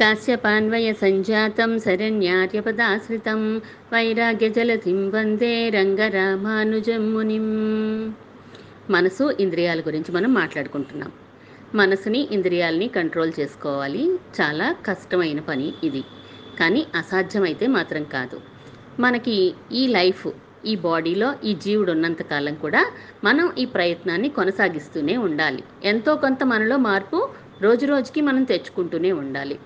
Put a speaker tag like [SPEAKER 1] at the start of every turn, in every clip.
[SPEAKER 1] కాశ్యపాన్వయ సంజాతం శరణ్యార్యపదాశ్రితం వైరాగ్యజలధిం వందే రంగరామానుజం మునిం మనసు ఇంద్రియాల గురించి మనం మాట్లాడుకుంటున్నాం. మనసుని ఇంద్రియాలని కంట్రోల్ చేసుకోవాలి. చాలా కష్టమైన పని ఇది. కానీ అసాధ్యమైతే మాత్రం కాదు. మనకి ఈ లైఫ్ ఈ బాడీలో ఈ జీవుడు ఉన్నంత కాలం కూడా మనం ఈ ప్రయత్నాన్ని కొనసాగిస్తూనే ఉండాలి. ఎంతో కొంత మనలో మార్పు రోజు రోజుకి మనం తెచ్చుకుంటూనే ఉండాలి.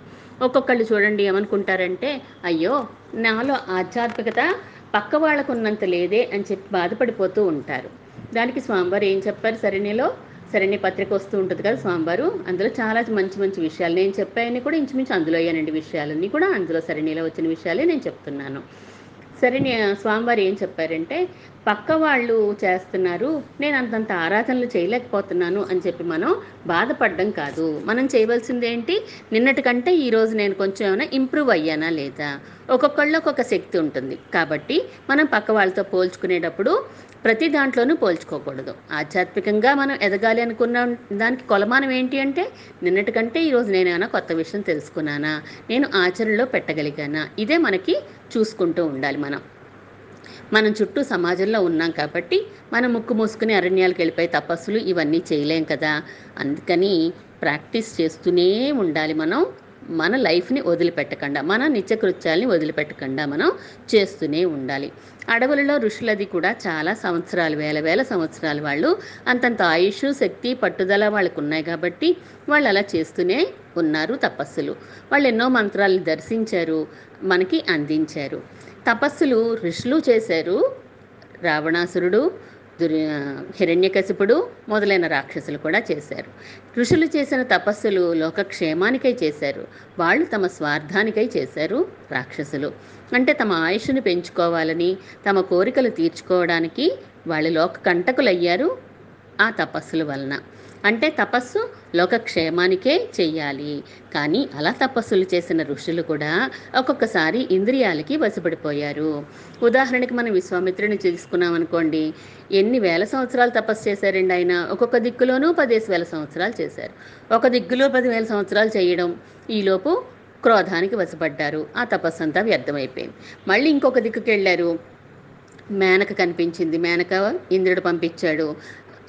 [SPEAKER 1] ఒక్కొక్కళ్ళు చూడండి ఏమనుకుంటారంటే అయ్యో నాలో ఆధ్యాత్మికత పక్క వాళ్ళకు ఉన్నంత లేదే అని చెప్పి బాధపడిపోతూ ఉంటారు. దానికి స్వామివారు ఏం చెప్పారు? సరణిలో సరణి పత్రిక వస్తూ ఉంటుంది కదా స్వామివారు అందులో చాలా మంచి మంచి విషయాలు నేను చెప్పాయని కూడా ఇంచుమించు అందులో అయ్యానండి విషయాలన్నీ కూడా అందులో సరణిలో వచ్చిన విషయాలే నేను చెప్తున్నాను. సరే స్వామివారు ఏం చెప్పారంటే పక్క వాళ్ళు చేస్తున్నారు నేను అంతంత ఆరాధనలు చేయలేకపోతున్నాను అని చెప్పి మనం బాధపడడం కాదు. మనం చేయవలసింది ఏంటి? నిన్నటి కంటే ఈరోజు నేను కొంచెం ఏమైనా ఇంప్రూవ్ అయ్యానా లేదా? ఒక్కొక్కళ్ళు ఒక్కొక్క శక్తి ఉంటుంది. కాబట్టి మనం పక్క వాళ్ళతో పోల్చుకునేటప్పుడు ప్రతి దాంట్లోనూ పోల్చుకోకూడదు. ఆధ్యాత్మికంగా మనం ఎదగాలి అనుకున్న దానికి కొలమానం ఏంటి అంటే నిన్నటి కంటే ఈరోజు నేను ఏమైనా కొత్త విషయం తెలుసుకున్నానా? నేను ఆచరణలో పెట్టగలిగానా? ఇదే మనకి చూసుకుంటూ ఉండాలి మనం. మనం చుట్టూ సమాజంలో ఉన్నాం కాబట్టి మనం ముక్కు మూసుకుని అరణ్యాలకు వెళ్ళిపోయి తపస్సులు ఇవన్నీ చేయలేం కదా. అందుకని ప్రాక్టీస్ చేస్తూనే ఉండాలి మనం. మన లైఫ్ని వదిలిపెట్టకుండా మన నిత్యకృత్యాల్ని వదిలిపెట్టకుండా మనం చేస్తూనే ఉండాలి. అడవులలో ఋషులది కూడా చాలా సంవత్సరాలు వేల వేల సంవత్సరాలు వాళ్ళు అంతంత ఆయుష్ శక్తి పట్టుదల వాళ్ళకు ఉన్నాయి కాబట్టి వాళ్ళు అలా చేస్తూనే ఉన్నారు తపస్సులు. వాళ్ళు ఎన్నో మంత్రాలను దర్శించారు మనకి అందించారు. తపస్సులు ఋషులు చేశారు రావణాసురుడు దుర్ హిరణ్యకశిపుడు మొదలైన రాక్షసులు కూడా చేశారు. ఋషులు చేసిన తపస్సులు లోకక్షేమానికై చేశారు. వాళ్ళు తమ స్వార్థానికై చేశారు రాక్షసులు. అంటే తమ ఆయుష్ను పెంచుకోవాలని తమ కోరికలు తీర్చుకోవడానికి వాళ్ళు లోక కంటకులయ్యారు ఆ తపస్సుల వలన. అంటే తపస్సు లోకక్షేమానికే చెయ్యాలి. కానీ అలా తపస్సులు చేసిన ఋషులు కూడా ఒక్కొక్కసారి ఇంద్రియాలకి వశపడిపోయారు. ఉదాహరణకి మనం విశ్వామిత్రుని చూసుకున్నాం అనుకోండి. ఎన్ని వేల సంవత్సరాలు తపస్సు చేశారండి ఆయన? ఒక్కొక్క దిక్కులోనూ పదేసి వేల సంవత్సరాలు చేశారు. ఒక దిక్కులో పదివేల సంవత్సరాలు చేయడం ఈలోపు క్రోధానికి వశపడ్డారు. ఆ తపస్సు అంతా వ్యర్థమైపోయింది. మళ్ళీ ఇంకొక దిక్కుకి వెళ్ళారు మేనక కనిపించింది. మేనక ఇంద్రుడు పంపించాడు.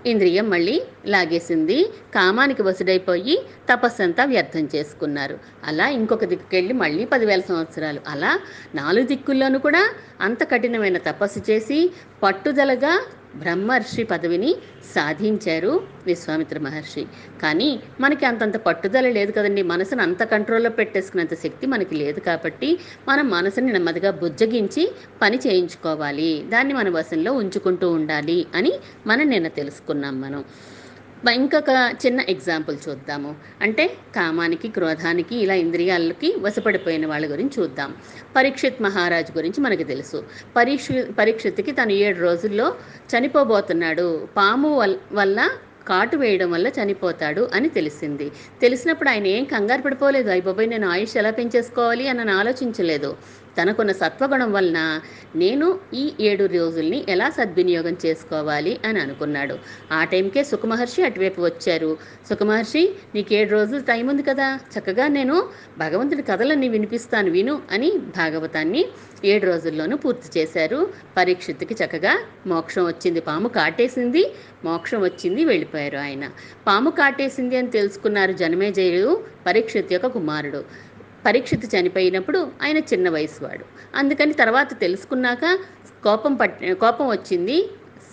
[SPEAKER 1] ఇంద్రియం మళ్ళీ లాగేసింది. కామానికి వసుడైపోయి తపస్సంతా వ్యర్థం చేసుకున్నారు. అలా ఇంకొక దిక్కుకెళ్ళి మళ్ళీ పదివేల సంవత్సరాలు. అలా నాలుగు దిక్కుల్లోనూ కూడా అంత కఠినమైన తపస్సు చేసి పట్టుదలగా బ్రహ్మర్షి పదవిని సాధించారు విశ్వామిత్ర మహర్షి. కానీ మనకి అంతంత పట్టుదల లేదు కదండి. మనసును అంత కంట్రోల్లో పెట్టేసుకునేంత శక్తి మనకి లేదు కాబట్టి మనం మనసుని నెమ్మదిగా బుజ్జగించి పని చేయించుకోవాలి. దాన్ని మన వశంలో ఉంచుకుంటూ ఉండాలి అని మనం నిన్న తెలుసుకున్నాం మనం. ఇంకొక చిన్న ఎగ్జాంపుల్ చూద్దాము. అంటే కామానికి క్రోధానికి ఇలా ఇంద్రియాలకి వశపడిపోయిన వాళ్ళ గురించి చూద్దాం. పరీక్షిత్ మహారాజు గురించి మనకు తెలుసు. పరీక్ష పరీక్షిత్కి తను ఏడు రోజుల్లో చనిపోబోతున్నాడు. పాము వల్ల కాటు వేయడం వల్ల చనిపోతాడు అని తెలిసింది. తెలిసినప్పుడు ఆయన ఏం కంగారు పడిపోలేదు. అయిపోయి నేను ఆయుష్ ఎలా పెంచేసుకోవాలి అని ఆలోచించలేదు. తనకున్న సత్వగుణం వలన నేను ఈ ఏడు రోజుల్ని ఎలా సద్వినియోగం చేసుకోవాలి అని అనుకున్నాడు. ఆ టైంకే సుఖమహర్షి అటువైపు వచ్చారు. సుఖమహర్షి నీకు ఏడు రోజులు టైం ఉంది కదా. చక్కగా నేను భగవంతుడి కథలన్నీ వినిపిస్తాను విను అని భాగవతాన్ని ఏడు రోజుల్లోనూ పూర్తి చేశారు. పరీక్షిత్తుకి చక్కగా మోక్షం వచ్చింది. పాము కాటేసింది. మోక్షం వచ్చింది. వెళ్ళిపోయారు ఆయన. పాము కాటేసింది అని తెలుసుకున్నారు జనమేజయుడు పరీక్షిత్ యొక్క కుమారుడు. పరీక్షిత్ చనిపోయినప్పుడు ఆయన చిన్న వయసువాడు. అందుకని తర్వాత తెలుసుకున్నాక కోపం పట్ కోపం వచ్చింది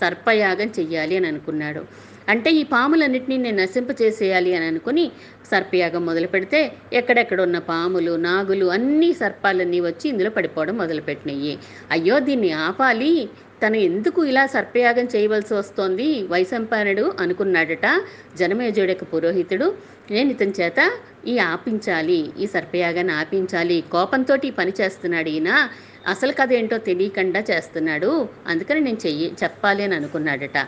[SPEAKER 1] సర్పయాగం చెయ్యాలి అని అనుకున్నాడు. అంటే ఈ పాములన్నింటినీ నేను నశింపచేసేయాలి అని అనుకుని సర్పయాగం మొదలు పెడితే ఎక్కడెక్కడ ఉన్న పాములు నాగులు అన్ని సర్పాలన్నీ వచ్చి ఇందులో పడిపోవడం మొదలుపెట్టినాయి అయ్యో దీన్ని ఆపాలి తను ఎందుకు ఇలా సర్పయాగం చేయవలసి వస్తోంది? వైశంపాయనుడు అనుకున్నాడట. జనమేజుడు యొక్క పురోహితుడు నేను ఇతని చేత ఈ ఆపించాలి ఈ సర్పయాగాన్ని ఆపించాలి కోపంతో ఈ పని చేస్తున్నాడు ఈయన. అసలు కథ ఏంటో తెలియకుండా చేస్తున్నాడు. అందుకని నేను చెయ్యి చెప్పాలి అని అనుకున్నాడట.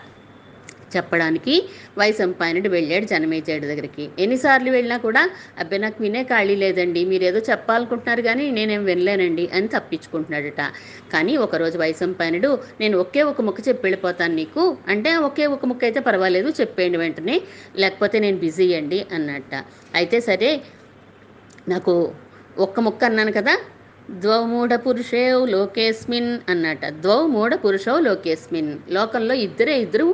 [SPEAKER 1] చెప్పడానికి వైసంపాయనుడు వెళ్ళాడు జనమేజయుడి దగ్గరికి. ఎన్నిసార్లు వెళ్ళినా కూడా అబ్బాయి నాకు వినే ఖాళీ లేదండి మీరు ఏదో చెప్పాలనుకుంటున్నారు కానీ నేనేం వినలేనండి అని తప్పించుకుంటున్నాడట. కానీ ఒకరోజు వైసంపాయనుడు నేను ఒకే ఒక ముక్క చెప్పి వెళ్ళిపోతాను నీకు అంటే ఒకే ఒక ముక్క అయితే పర్వాలేదు చెప్పేయండి వెంటనే లేకపోతే నేను బిజీ అండి అన్నట్ట. అయితే సరే నాకు ఒక్క ముక్క అన్నాను కదా ద్వౌ మూఢ పురుషేవ్ లోకేస్మిన్ అన్నట ద్వౌ మూఢ పురుషౌ లోకేస్మిన్. లోకంలో ఇద్దరే ఇద్దరు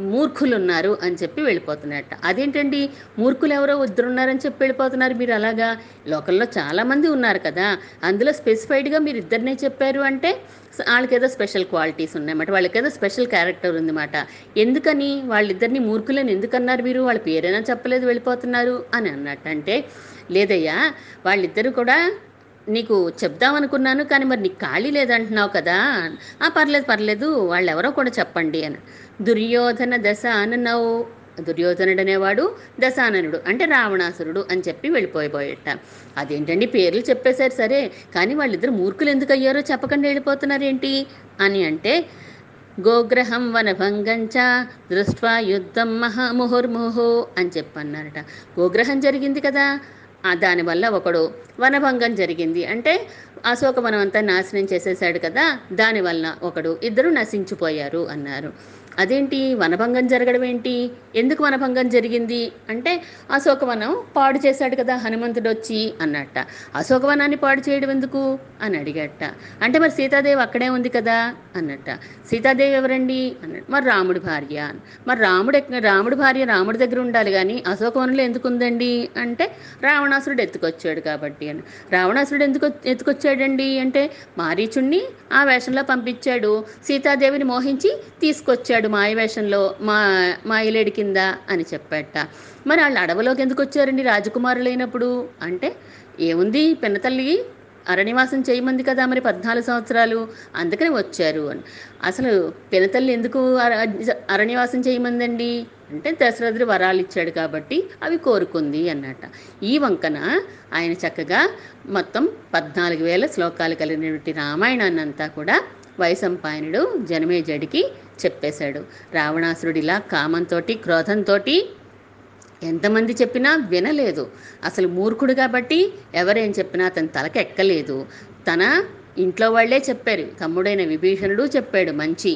[SPEAKER 1] మూర్ఖులు ఉన్నారు అని చెప్పి వెళ్ళిపోతున్నట్ట అదేంటండి? మూర్ఖులు ఎవరో ఇద్దరు ఉన్నారని చెప్పి వెళ్ళిపోతున్నారు మీరు అలాగా? లోకల్లో చాలామంది ఉన్నారు కదా. అందులో స్పెసిఫైడ్గా మీరు ఇద్దరినే చెప్పారు అంటే వాళ్ళకి వాళ్ళకేదో స్పెషల్ క్వాలిటీస్ ఉన్నాయన్నమాట. వాళ్ళకేదో స్పెషల్ క్యారెక్టర్ ఉందన్నమాట. ఎందుకని? వాళ్ళిద్దరిని మూర్ఖులని ఎందుకన్నారు మీరు? వాళ్ళ పేరైనా చెప్పలేదు వెళ్ళిపోతున్నారు అని అన్నట్టు అంటే లేదయ్యా వాళ్ళిద్దరు కూడా నీకు చెప్దామనుకున్నాను కానీ మరి నీకు ఖాళీ లేదంటున్నావు కదా. ఆ పర్లేదు పర్లేదు వాళ్ళు ఎవరో కూడా చెప్పండి అని. దుర్యోధన దశ అనన్నావు. దుర్యోధనుడు అనేవాడు దశాననుడు అంటే రావణాసురుడు అని చెప్పి వెళ్ళిపోయిపోయట. అదేంటండి పేర్లు చెప్పేశారు సరే కానీ వాళ్ళిద్దరు మూర్ఖులు ఎందుకు అయ్యారో చెప్పకుండా వెళ్ళిపోతున్నారేంటి? అని అంటే గోగ్రహం వనభంగంచ దృష్ట్వా యుద్ధం మహాముహుర్ముహు అని చెప్పన్నారట. గోగ్రహం జరిగింది కదా. దానివల్ల ఒకడు వనభంగం జరిగింది. అంటే అశోకవనం అంతా నాశనం చేసేసాడు కదా దానివల్ల ఒకడు ఇద్దరు నశించిపోయారు అన్నారు. అదేంటి వనభంగం జరగడం ఏంటి? ఎందుకు వనభంగం జరిగింది? అంటే అశోకవనం పాడు చేశాడు కదా హనుమంతుడు వచ్చి అన్నట్ట. అశోకవనాన్ని పాడు చేయడం ఎందుకు? అని అడిగట. అంటే మరి సీతాదేవి అక్కడే ఉంది కదా? అన్నట్ట. సీతాదేవి ఎవరండి? అన్నట్టు. మరి రాముడి భార్య. అని. మరి రాముడు ఎక్క- రాముడి భార్య రాముడి దగ్గర ఉండాలి కానీ అశోకవనంలో ఎందుకు ఉందండి? అంటే రావణాసురుడు ఎత్తుకొచ్చాడు కాబట్టి అని. రావణాసురుడు ఎందుకు ఎత్తుకొచ్చాడండి? అంటే మారీచుణ్ణి ఆ వేషంలో పంపించాడు. సీతాదేవిని మోహించి తీసుకొచ్చాడు మాయ వేషంలో మా మాయలేడి కింద అని చెప్పాట. మరి వాళ్ళు అడవిలోకి ఎందుకు వచ్చారండి రాజకుమారులైనప్పుడు? అంటే ఏముంది పిన్నతల్లి అరణ్యవాసం చేయమంది కదా మరి పద్నాలుగు సంవత్సరాలు అందుకని వచ్చారు అని. అసలు పినతల్లి ఎందుకు అర- అరణ్యవాసం చేయమందండి? అంటే దశరథుడు వరాలు ఇచ్చాడు కాబట్టి అవి కోరుకుంది అన్నట. ఈ వంకన ఆయన చక్కగా మొత్తం పద్నాలుగు వేల శ్లోకాలు కలిగినటువంటి రామాయణాన్ని అంతా కూడా వైశంపాయనుడు జనమేజడికి చెప్పేశాడు. రావణాసురుడిలా కామంతో క్రోధంతో ఎంతమంది చెప్పినా వినలేదు. అసలు మూర్ఖుడు కాబట్టి ఎవరేం చెప్పినా అతని తలకెక్కలేదు తన ఇంట్లో వాళ్ళే చెప్పారు. తమ్ముడైన విభీషణుడు చెప్పాడు మంచి.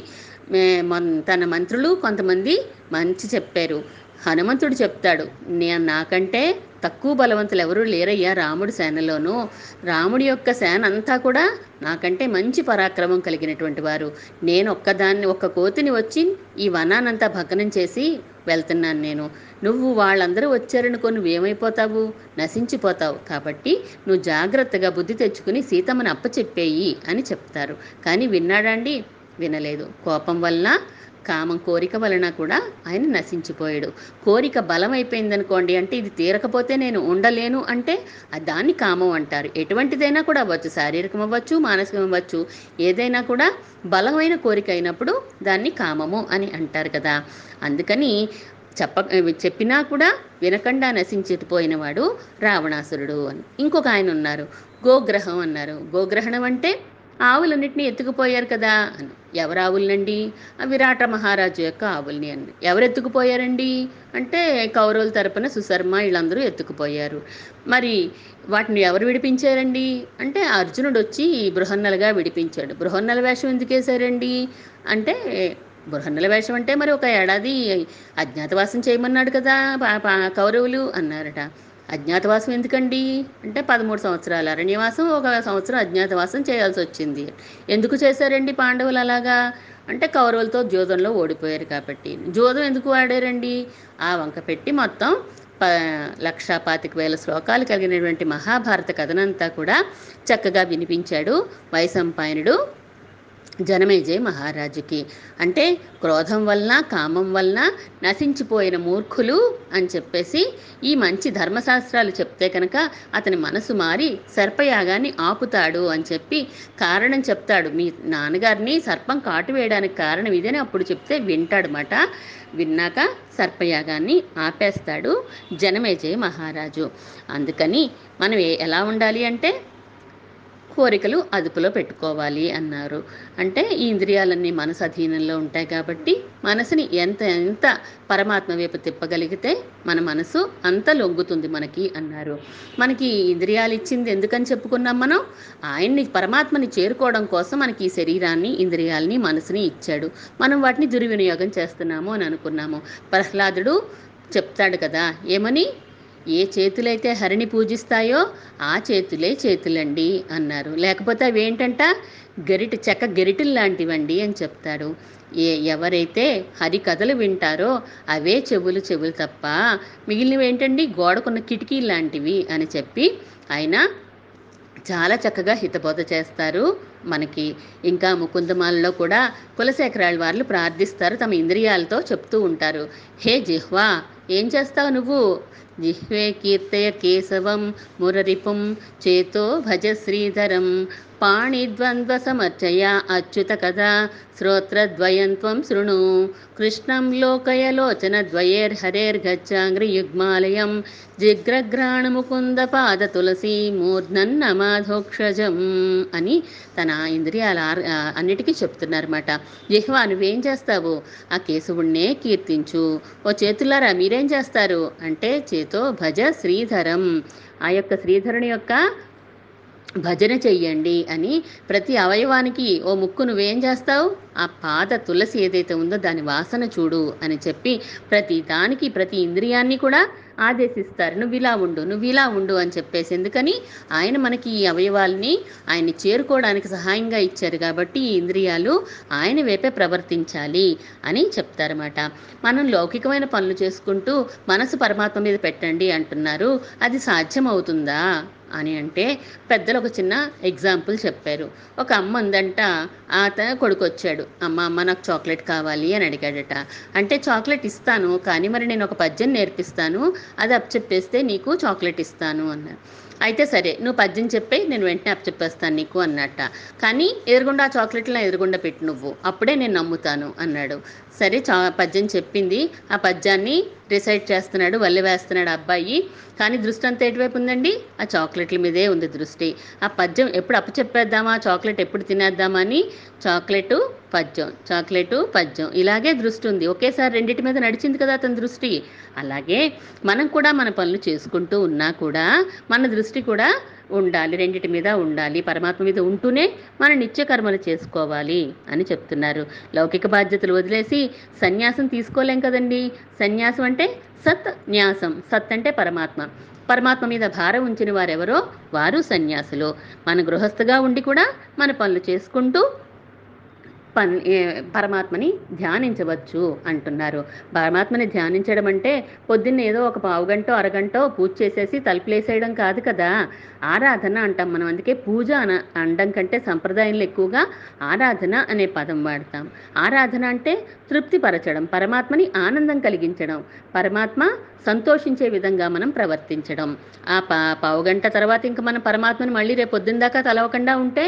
[SPEAKER 1] తన మంత్రులు కొంతమంది మంచి చెప్పారు. హనుమంతుడు చెప్తాడు నేను నాకంటే తక్కువ బలవంతులు ఎవరూ లేరయ్యా రాముడి సేనలోనూ. రాముడి యొక్క సేన అంతా కూడా నాకంటే మంచి పరాక్రమం కలిగినటువంటి వారు. నేను ఒక్కదాన్ని ఒక్క కోతిని వచ్చి ఈ వనానంతా భగ్నం చేసి వెళ్తున్నాను నేను. నువ్వు వాళ్ళందరూ వచ్చారనుకో నువ్వేమైపోతావు? నశించిపోతావు. కాబట్టి నువ్వు జాగ్రత్తగా బుద్ధి తెచ్చుకుని సీతమ్మని అప్పచెప్పేయి అని చెప్తారు. కానీ విన్నాడండి వినలేదు. కోపం వలన కామం కోరిక వలన కూడా ఆయన నశించిపోయాడు. కోరిక బలం అయిపోయిందనుకోండి అంటే ఇది తీరకపోతే నేను ఉండలేను అంటే దాన్ని కామం అంటారు. ఎటువంటిదైనా కూడా అవ్వచ్చు. శారీరకం అవ్వచ్చు మానసికం అవ్వచ్చు. ఏదైనా కూడా బలమైన కోరిక అయినప్పుడు దాన్ని కామము అని అంటారు కదా. అందుకని చెప్ప చెప్పినా కూడా వినకుండా నశించిపోయినవాడు రావణాసురుడు అని. ఇంకొక ఆయన ఉన్నారు. గోగ్రహం అన్నారు. గోగ్రహణం అంటే ఆవులన్నింటినీ ఎత్తుకుపోయారు కదా ఎవరు ఆవులనండి? విరాట మహారాజు యొక్క ఆవుల్ని అని ఎవరు ఎత్తుకుపోయారండి? అంటే కౌరవుల తరపున సుశర్మ వీళ్ళందరూ ఎత్తుకుపోయారు. మరి వాటిని ఎవరు విడిపించారండి? అంటే అర్జునుడు వచ్చి బృహన్నలుగా విడిపించాడు. బృహన్నల వేషం ఎందుకు వేశారండి? అంటే బృహన్నల వేషం అంటే మరి ఒక ఏడాది అజ్ఞాతవాసం చేయమన్నాడు కదా పా- పా- కౌరవులు అన్నారట. అజ్ఞాతవాసం ఎందుకండి? అంటే పదమూడు సంవత్సరాలు అరణ్యవాసం ఒక సంవత్సరం అజ్ఞాతవాసం చేయాల్సి వచ్చింది. ఎందుకు చేశారండి పాండవులు అలాగా? అంటే కౌరవులతో జోదంలో ఓడిపోయారు కాబట్టి. జోదం ఎందుకు వాడారండి? ఆ వంక పెట్టి మొత్తం ప లక్షా పాతిక వేల శ్లోకాలు కలిగినటువంటి మహాభారత కథనంతా కూడా చక్కగా వినిపించాడు వైశంపాయనుడు జనమేజయ మహారాజుకి. అంటే క్రోధం వలన కామం వలన నశించిపోయిన మూర్ఖులు అని చెప్పేసి ఈ మంచి ధర్మశాస్త్రాలు చెప్తే కనుక అతని మనసు మారి సర్పయాగాన్ని ఆపుతాడు అని చెప్పి కారణం చెప్తాడు. మీ నాన్నగారిని సర్పం కాటు వేయడానికి కారణం ఇదని అప్పుడు చెప్తే వింటాడనమాట విన్నాక సర్పయాగాన్ని ఆపేస్తాడు జనమేజయ మహారాజు. అందుకని మనం ఎలా ఉండాలి అంటే కోరికలు అదుపులో పెట్టుకోవాలి అన్నారు. అంటే ఈ ఇంద్రియాలన్నీ మనసు అధీనంలో ఉంటాయి కాబట్టి మనసుని ఎంత ఎంత పరమాత్మ వైపు తిప్పగలిగితే మన మనసు అంత లొంగుతుంది మనకి అన్నారు. మనకి ఇంద్రియాలు ఇచ్చింది ఎందుకని చెప్పుకున్నాం మనం? ఆయన్ని పరమాత్మని చేరుకోవడం కోసం మనకి ఈ శరీరాన్ని ఇంద్రియాలని మనసుని ఇచ్చాడు. మనం వాటిని దుర్వినియోగం చేస్తున్నాము అని అనుకున్నాము. ప్రహ్లాదుడు చెప్తాడు కదా ఏమని? ఏ చేతులైతే హరిని పూజిస్తాయో ఆ చేతులే చేతులండి అన్నారు. లేకపోతే అవి ఏంటంట? గరిట చెక్క గరిటెలు లాంటివండి అని చెప్తారు ఏ ఎవరైతే హరి కథలు వింటారో అవే చెవులు చెవులు తప్ప మిగిలినవి ఏంటండి? గోడకున్న కిటికీ లాంటివి అని చెప్పి ఆయన చాలా చక్కగా హితబోధ చేస్తారు మనకి. ఇంకా ముకుందమాలలో కూడా కులశేఖరాళ్ళ వాళ్ళు ప్రార్థిస్తారు. తమ ఇంద్రియాలతో చెప్తూ ఉంటారు. హే జిహ్వా ఏం చేస్తావు నువ్వు? జిహ్వే కీర్తయ కేశవం మురరిపుం చేతో భజ శ్రీధరం పాణిద్వంద్వ సమర్చయ అచ్యుత కదా శ్రోత్రద్వయం త్వం శృణు కృష్ణం లోకయలోచన ద్వయేర్హరేర్గచ్చాంగ్రియుగ్మాలయం జిగ్రగ్రాణముకుంద పాద తులసి మూర్ధన్నమాధోక్షజం అని తన ఇంద్రియాల అన్నిటికీ చెప్తున్నారన్నమాట. జిహ్వా నువ్వేం చేస్తావు? ఆ కేశవుణ్ణే కీర్తించు. ఓ చేతులారా మీరేం చేస్తారు? అంటే చే భక్తితో భజ శ్రీధరం. ఆ యొక్క శ్రీధరుని యొక్క భజన చెయ్యండి అని ప్రతి అవయవానికి ఓ ముక్కు నువ్వేం చేస్తావు? ఆ పాద తులసి ఏదైతే ఉందో దాని వాసన చూడు అని చెప్పి ప్రతి దానికి ప్రతి ఇంద్రియాన్ని కూడా ఆదేశిస్తారు. నువ్వు ఇలా ఉండు నువ్వు ఇలా ఉండు అని చెప్పేసి. ఎందుకని? ఆయన మనకి ఈ అవయవాల్ని ఆయన్ని చేరుకోవడానికి సహాయంగా ఇచ్చారు కాబట్టి ఈ ఇంద్రియాలు ఆయన వైపే ప్రవర్తించాలి అని చెప్తారన్నమాట. మనం లౌకికమైన పనులు చేసుకుంటూ మనసు పరమాత్మ మీద పెట్టండి అంటున్నారు. అది సాధ్యం అవుతుందా అని అంటే పెద్దలు ఒక చిన్న ఎగ్జాంపుల్ చెప్పారు. ఒక అమ్మ ఉందంట ఆత కొడుకు వచ్చాడు అమ్మ అమ్మ నాకు చాక్లెట్ కావాలి అని అడిగాడట. అంటే చాక్లెట్ ఇస్తాను కానీ మరి నేను ఒక పద్యం నేర్పిస్తాను అది అప్పచెప్పేస్తే నీకు చాక్లెట్ ఇస్తాను అన్నారు. అయితే సరే నువ్వు పద్యం చెప్పే నేను వెంటనే అప్పచెప్పేస్తాను నీకు అన్నట్ట. కానీ ఎదురుగుండా ఆ చాక్లెట్లు నా ఎదురుగుండా పెట్టి నువ్వు అప్పుడే నేను నమ్ముతాను అన్నాడు. సరే చా పద్యం చెప్పింది. ఆ పద్యాన్ని రిసైట్ చేస్తున్నాడు వల్లి వేస్తున్నాడు ఆ అబ్బాయి. కానీ దృష్టి అంతా ఎటువైపు ఉందండి? ఆ చాక్లెట్ల మీదే ఉంది దృష్టి. ఆ పద్యం ఎప్పుడు అప్పచెప్పేద్దామా చాక్లెట్ ఎప్పుడు తినేద్దామా అని? చాక్లెట్ పద్యం చాక్లెట్ పద్యం. ఇలాగే దృష్టి ఉంది. ఒకేసారి రెండింటి మీద నడిచింది కదా అతని దృష్టి. అలాగే మనం కూడా మన పనులు చేసుకుంటూ ఉన్నా కూడా మన దృష్టి కూడా ఉండాలి రెండిటి మీద ఉండాలి పరమాత్మ మీద ఉంటూనే మన నిత్య కర్మలు చేసుకోవాలి అని చెప్తున్నారు. లౌకిక బాధ్యతలు వదిలేసి సన్యాసం తీసుకోలేం కదండి? సన్యాసం అంటే సత్ న్యాసం సత్ అంటే పరమాత్మ. పరమాత్మ మీద భారం ఉంచిన వారెవరో? వారు సన్యాసులు. మన గృహస్థగా ఉండి కూడా మన పనులు చేసుకుంటూ పరమాత్మని ధ్యానించవచ్చు అంటున్నారు. పరమాత్మని ధ్యానించడం అంటే పొద్దున్న ఏదో ఒక పావుగంట అరగంటో అరగంట పూజ చేసేసి తలుపులేసేయడం కాదు కదా. ఆరాధన అంటాం మనం. అందుకే పూజ అన అనడం కంటే సంప్రదాయంలో ఎక్కువగా ఆరాధన అనే పదం వాడతాం. ఆరాధన అంటే తృప్తిపరచడం పరమాత్మని ఆనందం కలిగించడం పరమాత్మ సంతోషించే విధంగా మనం ప్రవర్తించడం. ఆ పా పావుగంట తర్వాత ఇంకా మనం పరమాత్మని మళ్ళీ రేపు పొద్దున్న దాకా తలవకుండా ఉంటే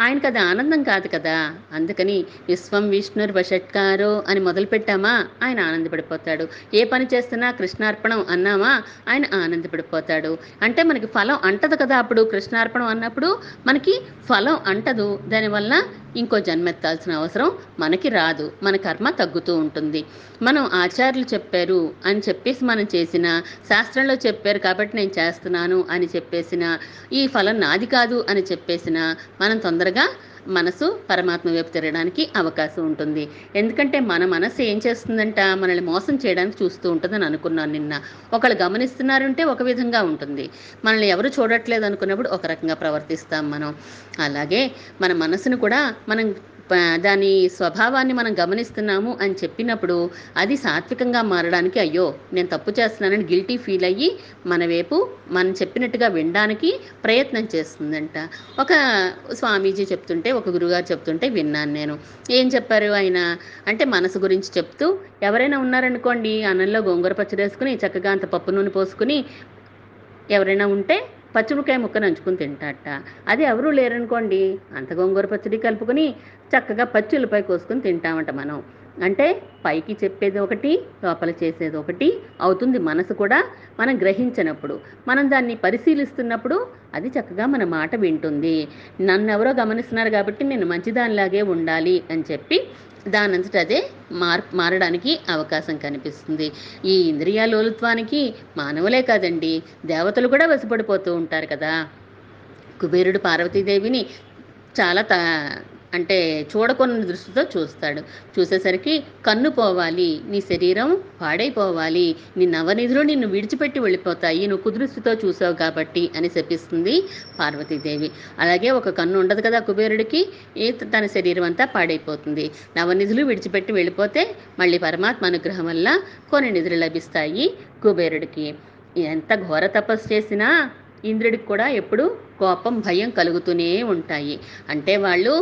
[SPEAKER 1] ఆయనకు అది ఆనందం కాదు కదా. అందుకని విశ్వం విష్ణుర్ వషట్కారో అని మొదలు పెట్టామా ఆయన ఆనందపడిపోతాడు. ఏ పని చేస్తున్నా కృష్ణార్పణం అన్నామా? ఆయన ఆనందపడిపోతాడు. అంటే మనకి ఫలం అంటదు కదా అప్పుడు కృష్ణార్పణం అన్నప్పుడు మనకి ఫలం అంటదు. దానివల్ల ఇంకో జన్మెత్తాల్సిన అవసరం మనకి రాదు. మన కర్మ తగ్గుతూ ఉంటుంది. మనం ఆచార్యులు చెప్పారు అని చెప్పేసి మనం చేసిన శాస్త్రంలో చెప్పారు కాబట్టి నేను చేస్తున్నాను అని చెప్పేసిన ఈ ఫలం నాది కాదు అని చెప్పేసిన మనం తొందరగా మనసు పరమాత్మ వైపు తిరగడానికి అవకాశం ఉంటుంది. ఎందుకంటే మన మనసు ఏం చేస్తుందంట? మనల్ని మోసం చేయడానికి చూస్తూ ఉంటుందని అనుకున్నాను నిన్న. ఒకళ్ళు గమనిస్తున్నారంటే ఒక విధంగా ఉంటుంది. మనల్ని ఎవరు చూడట్లేదు అనుకున్నప్పుడు ఒక రకంగా ప్రవర్తిస్తాం మనం. అలాగే మన మనసును కూడా మనం దాని స్వభావాన్ని మనం గమనిస్తున్నాము అని చెప్పినప్పుడు అది సాత్వికంగా మారడానికి అయ్యో నేను తప్పు చేస్తున్నానని గిల్టీ ఫీల్ అయ్యి మన వైపు మనం చెప్పినట్టుగా వినడానికి ప్రయత్నం చేస్తుందంట. ఒక స్వామీజీ చెప్తుంటే ఒక గురుగారు చెప్తుంటే విన్నాను నేను. ఏం చెప్పారు ఆయన? అంటే మనసు గురించి చెప్తూ ఎవరైనా ఉన్నారనుకోండి అన్నంలో గోంగూర పచ్చడి వేసుకుని చక్కగా అంత పప్పు నూనె పోసుకుని ఎవరైనా ఉంటే పచ్చిమిరకాయ ముక్క నంచుకుని తింటాట అది ఎవరూ లేరనుకోండి అంత గోంగూర పచ్చడి కలుపుకొని చక్కగా పచ్చి ఉల్లిపాయ కోసుకొని తింటామంట మనం. అంటే పైకి చెప్పేది ఒకటి లోపల చేసేది ఒకటి అవుతుంది మనసు కూడా మనం గ్రహించినప్పుడు. మనం దాన్ని పరిశీలిస్తున్నప్పుడు అది చక్కగా మన మాట వింటుంది. నన్ను ఎవరో గమనిస్తున్నారు కాబట్టి నేను మంచిదానిలాగే ఉండాలి అని చెప్పి దానంతట అదే మార్ మారడానికి అవకాశం కనిపిస్తుంది. ఈ ఇంద్రియ లోలుత్వానికి మానవులే కాదండి దేవతలు కూడా వశపడిపోతూ ఉంటారు కదా. కుబేరుడు పార్వతీదేవిని చాలా తా అంటే చూడకొన్న దృష్టితో చూస్తాడు. చూసేసరికి కన్ను పోవాలి నీ శరీరం పాడైపోవాలి నీ నవనిధులు నిన్ను విడిచిపెట్టి వెళ్ళిపోతాయి నువ్వు కుదృష్టితో చూసావు కాబట్టి అని చెప్పిస్తుంది పార్వతీదేవి. అలాగే ఒక కన్ను ఉండదు కదా కుబేరుడికి ఈ తన శరీరం అంతా పాడైపోతుంది. నవనిధులు విడిచిపెట్టి వెళ్ళిపోతే మళ్ళీ పరమాత్మ అనుగ్రహం వల్ల కొన్ని నిధులు లభిస్తాయి కుబేరుడికి. ఎంత ఘోర తపస్సు చేసినా ఇంద్రుడికి కూడా ఎప్పుడు కోపం భయం కలుగుతూనే ఉంటాయి. అంటే వాళ్ళు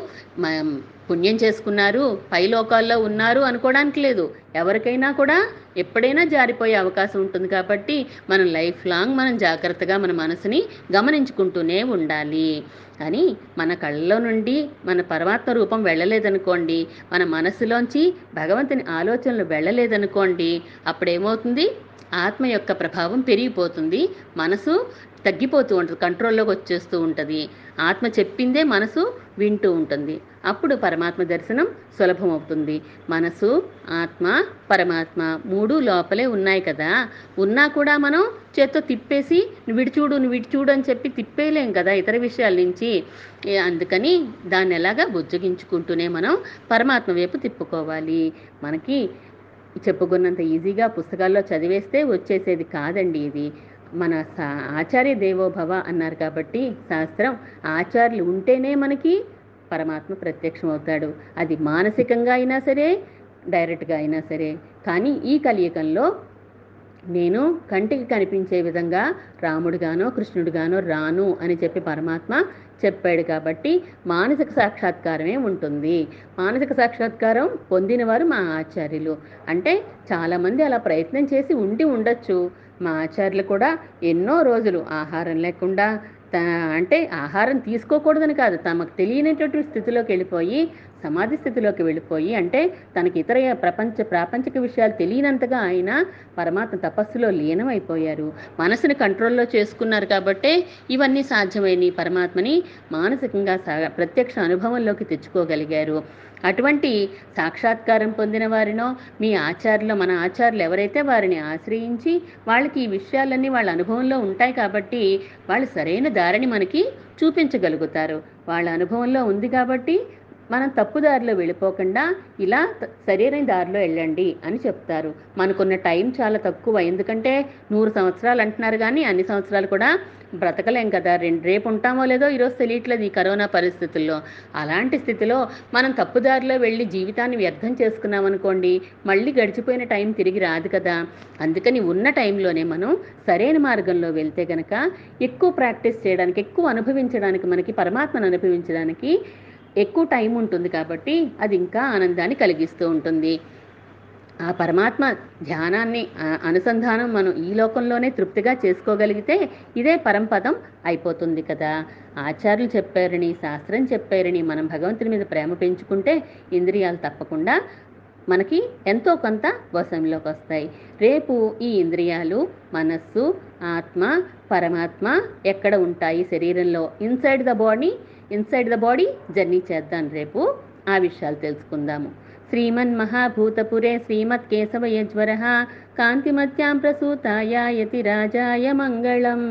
[SPEAKER 1] పుణ్యం చేసుకున్నారు పై లోకాల్లో ఉన్నారు అనుకోవడానికి లేదు. ఎవరికైనా కూడా ఎప్పుడైనా జారిపోయే అవకాశం ఉంటుంది కాబట్టి మనం లైఫ్ లాంగ్ మనం జాగ్రత్తగా మన మనసుని గమనించుకుంటూనే ఉండాలి. కానీ మన కళ్ళలో నుండి మన పరమాత్మ రూపం వెళ్ళలేదనుకోండి మన మనసులోంచి భగవంతుని ఆలోచనలు వెళ్ళలేదనుకోండి అప్పుడేమవుతుంది? ఆత్మ యొక్క ప్రభావం పెరిగిపోతుంది మనసు తగ్గిపోతూ ఉంటుంది కంట్రోల్లోకి వచ్చేస్తూ ఉంటుంది. ఆత్మ చెప్పిందే మనసు వింటూ ఉంటుంది. అప్పుడు పరమాత్మ దర్శనం సులభమవుతుంది. మనసు ఆత్మ పరమాత్మ మూడు లోపలే ఉన్నాయి కదా. ఉన్నా కూడా మనం చేత్తో తిప్పేసి నువ్వు విడిచూడు నువ్వు విడి అని చెప్పి తిప్పేయలేం కదా ఇతర విషయాల నుంచి. అందుకని దాన్ని ఎలాగా బుజ్జగించుకుంటూనే మనం పరమాత్మ వైపు తిప్పుకోవాలి. మనకి చెప్పుకున్నంత ఈజీగా పుస్తకాల్లో చదివేస్తే వచ్చేసేది కాదండి ఇది. మన సా- ఆచార్య దేవోభవ అన్నారు కాబట్టి శాస్త్రం ఆచార్యులు ఉంటేనే మనకి పరమాత్మ ప్రత్యక్షం అవుతాడు అది మానసికంగా అయినా సరే డైరెక్ట్గా అయినా సరే. కానీ ఈ కలియుగంలో నేను కంటికి కనిపించే విధంగా రాముడుగానో కృష్ణుడుగానో రాను అని చెప్పి పరమాత్మ చెప్పాడు కాబట్టి మానసిక సాక్షాత్కారమే ఉంటుంది. మానసిక సాక్షాత్కారం పొందినవారు మా ఆచార్యులు. అంటే చాలామంది అలా ప్రయత్నం చేసి ఉండి ఉండొచ్చు. మా ఆచార్యులు కూడా ఎన్నో రోజులు ఆహారం లేకుండా అంటే ఆహారం తీసుకోకూడదని కాదు. తమకు తెలియనటువంటి స్థితిలోకి వెళ్ళిపోయి సమాధి స్థితిలోకి వెళ్ళిపోయి అంటే తనకి ఇతర ప్రపంచ ప్రాపంచిక విషయాలు తెలియనంతగా ఆయన పరమాత్మ తపస్సులో లీనమైపోయారు. మనసుని కంట్రోల్లో చేసుకున్నారు కాబట్టే ఇవన్నీ సాధ్యమైన పరమాత్మని మానసికంగా సా- ప్రత్యక్ష అనుభవంలోకి తెచ్చుకోగలిగారు. అటువంటి సాక్షాత్కారం పొందిన వారినో మీ ఆచార్యులు మన ఆచార్యులు ఎవరైతే వారిని ఆశ్రయించి వాళ్ళకి ఈ విషయాలన్నీ వాళ్ళ అనుభవంలో ఉంటాయి కాబట్టి వాళ్ళు సరైన దారిని మనకి చూపించగలుగుతారు. వాళ్ళ అనుభవంలో ఉంది కాబట్టి మనం తప్పుదారిలో వెళ్ళిపోకుండా ఇలా సరైన దారిలో వెళ్ళండి అని చెప్తారు. మనకున్న టైం చాలా తక్కువ. ఎందుకంటే నూరు సంవత్సరాలు అంటున్నారు కానీ అన్ని సంవత్సరాలు కూడా బ్రతకలేం కదా. రెండు రేపు ఉంటామో లేదో ఈరోజు తెలియట్లేదు ఈ కరోనా పరిస్థితుల్లో. అలాంటి స్థితిలో మనం తప్పుదారిలో వెళ్ళి జీవితాన్ని వ్యర్థం చేసుకున్నాం అనుకోండి మళ్ళీ గడిచిపోయిన టైం తిరిగి రాదు కదా. అందుకని ఉన్న టైంలోనే మనం సరైన మార్గంలో వెళ్తే గనక ఎక్కువ ప్రాక్టీస్ చేయడానికి ఎక్కువ అనుభవించడానికి మనకి పరమాత్మను అనుభవించడానికి ఎక్కువ టైం ఉంటుంది కాబట్టి అది ఇంకా ఆనందాన్ని కలిగిస్తూ ఉంటుంది. ఆ పరమాత్మ ధ్యానాన్ని అనుసంధానం మనం ఈ లోకంలోనే తృప్తిగా చేసుకోగలిగితే ఇదే పరంపదం అయిపోతుంది కదా. ఆచార్యులు చెప్పారని శాస్త్రం చెప్పారని మనం భగవంతుని మీద ప్రేమ పెంచుకుంటే ఇంద్రియాలు తప్పకుండా మనకి ఎంతో కొంత వశంలోకి వస్తాయి. రేపు ఈ ఇంద్రియాలు మనస్సు ఆత్మ పరమాత్మ ఎక్కడ ఉంటాయి? శరీరంలో inside the body inside the body journey చేద్దాం రేపు. ఆ విషయాలు తెలుసుకుందాము. శ్రీమన్ మహాభూతపురే శ్రీమత్ కేశవయజ్వర కాంతిమత్యాం ప్రసూతాయ యతి రాజాయ మంగళం.